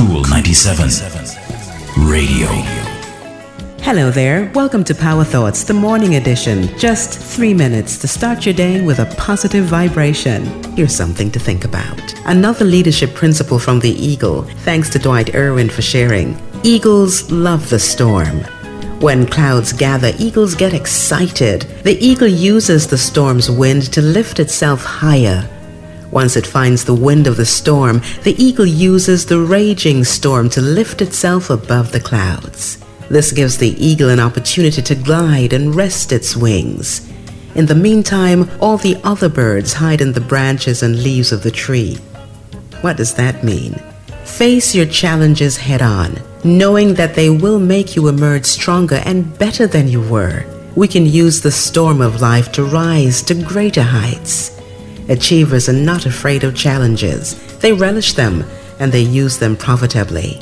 Kool 97 Radio. Hello there. Welcome to Power Thoughts, the morning edition. Just three minutes to start your day with a positive vibration. Here's something to think about. Another leadership principle from the eagle, thanks to Dwight Irwin for sharing. Eagles love the storm. When clouds gather, eagles get excited. The eagle uses the storm's wind to lift itself higher. Once it finds the wind of the storm, the eagle uses the raging storm to lift itself above the clouds. This gives the eagle an opportunity to glide and rest its wings. In the meantime, all the other birds hide in the branches and leaves of the tree. What does that mean? Face your challenges head on, knowing that they will make you emerge stronger and better than you were. We can use the storm of life to rise to greater heights. Achievers are not afraid of challenges. They relish them and they use them profitably.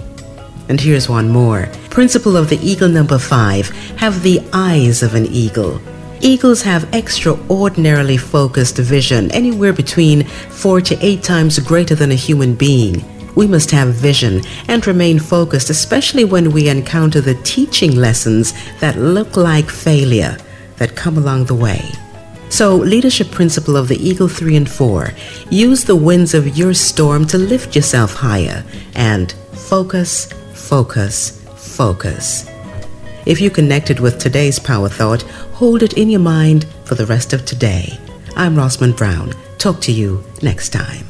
And here's one more. Principle of the eagle number five have the eyes of an eagle. Eagles have extraordinarily focused vision, anywhere between four to eight times greater than a human being. We must have vision and remain focused, especially when we encounter the teaching lessons that look like failure that come along the way. So, leadership principle of the Eagle 3 and 4 use the winds of your storm to lift yourself higher and focus, focus, focus. If you connected with today's power thought, hold it in your mind for the rest of today. I'm Rosman Brown. Talk to you next time.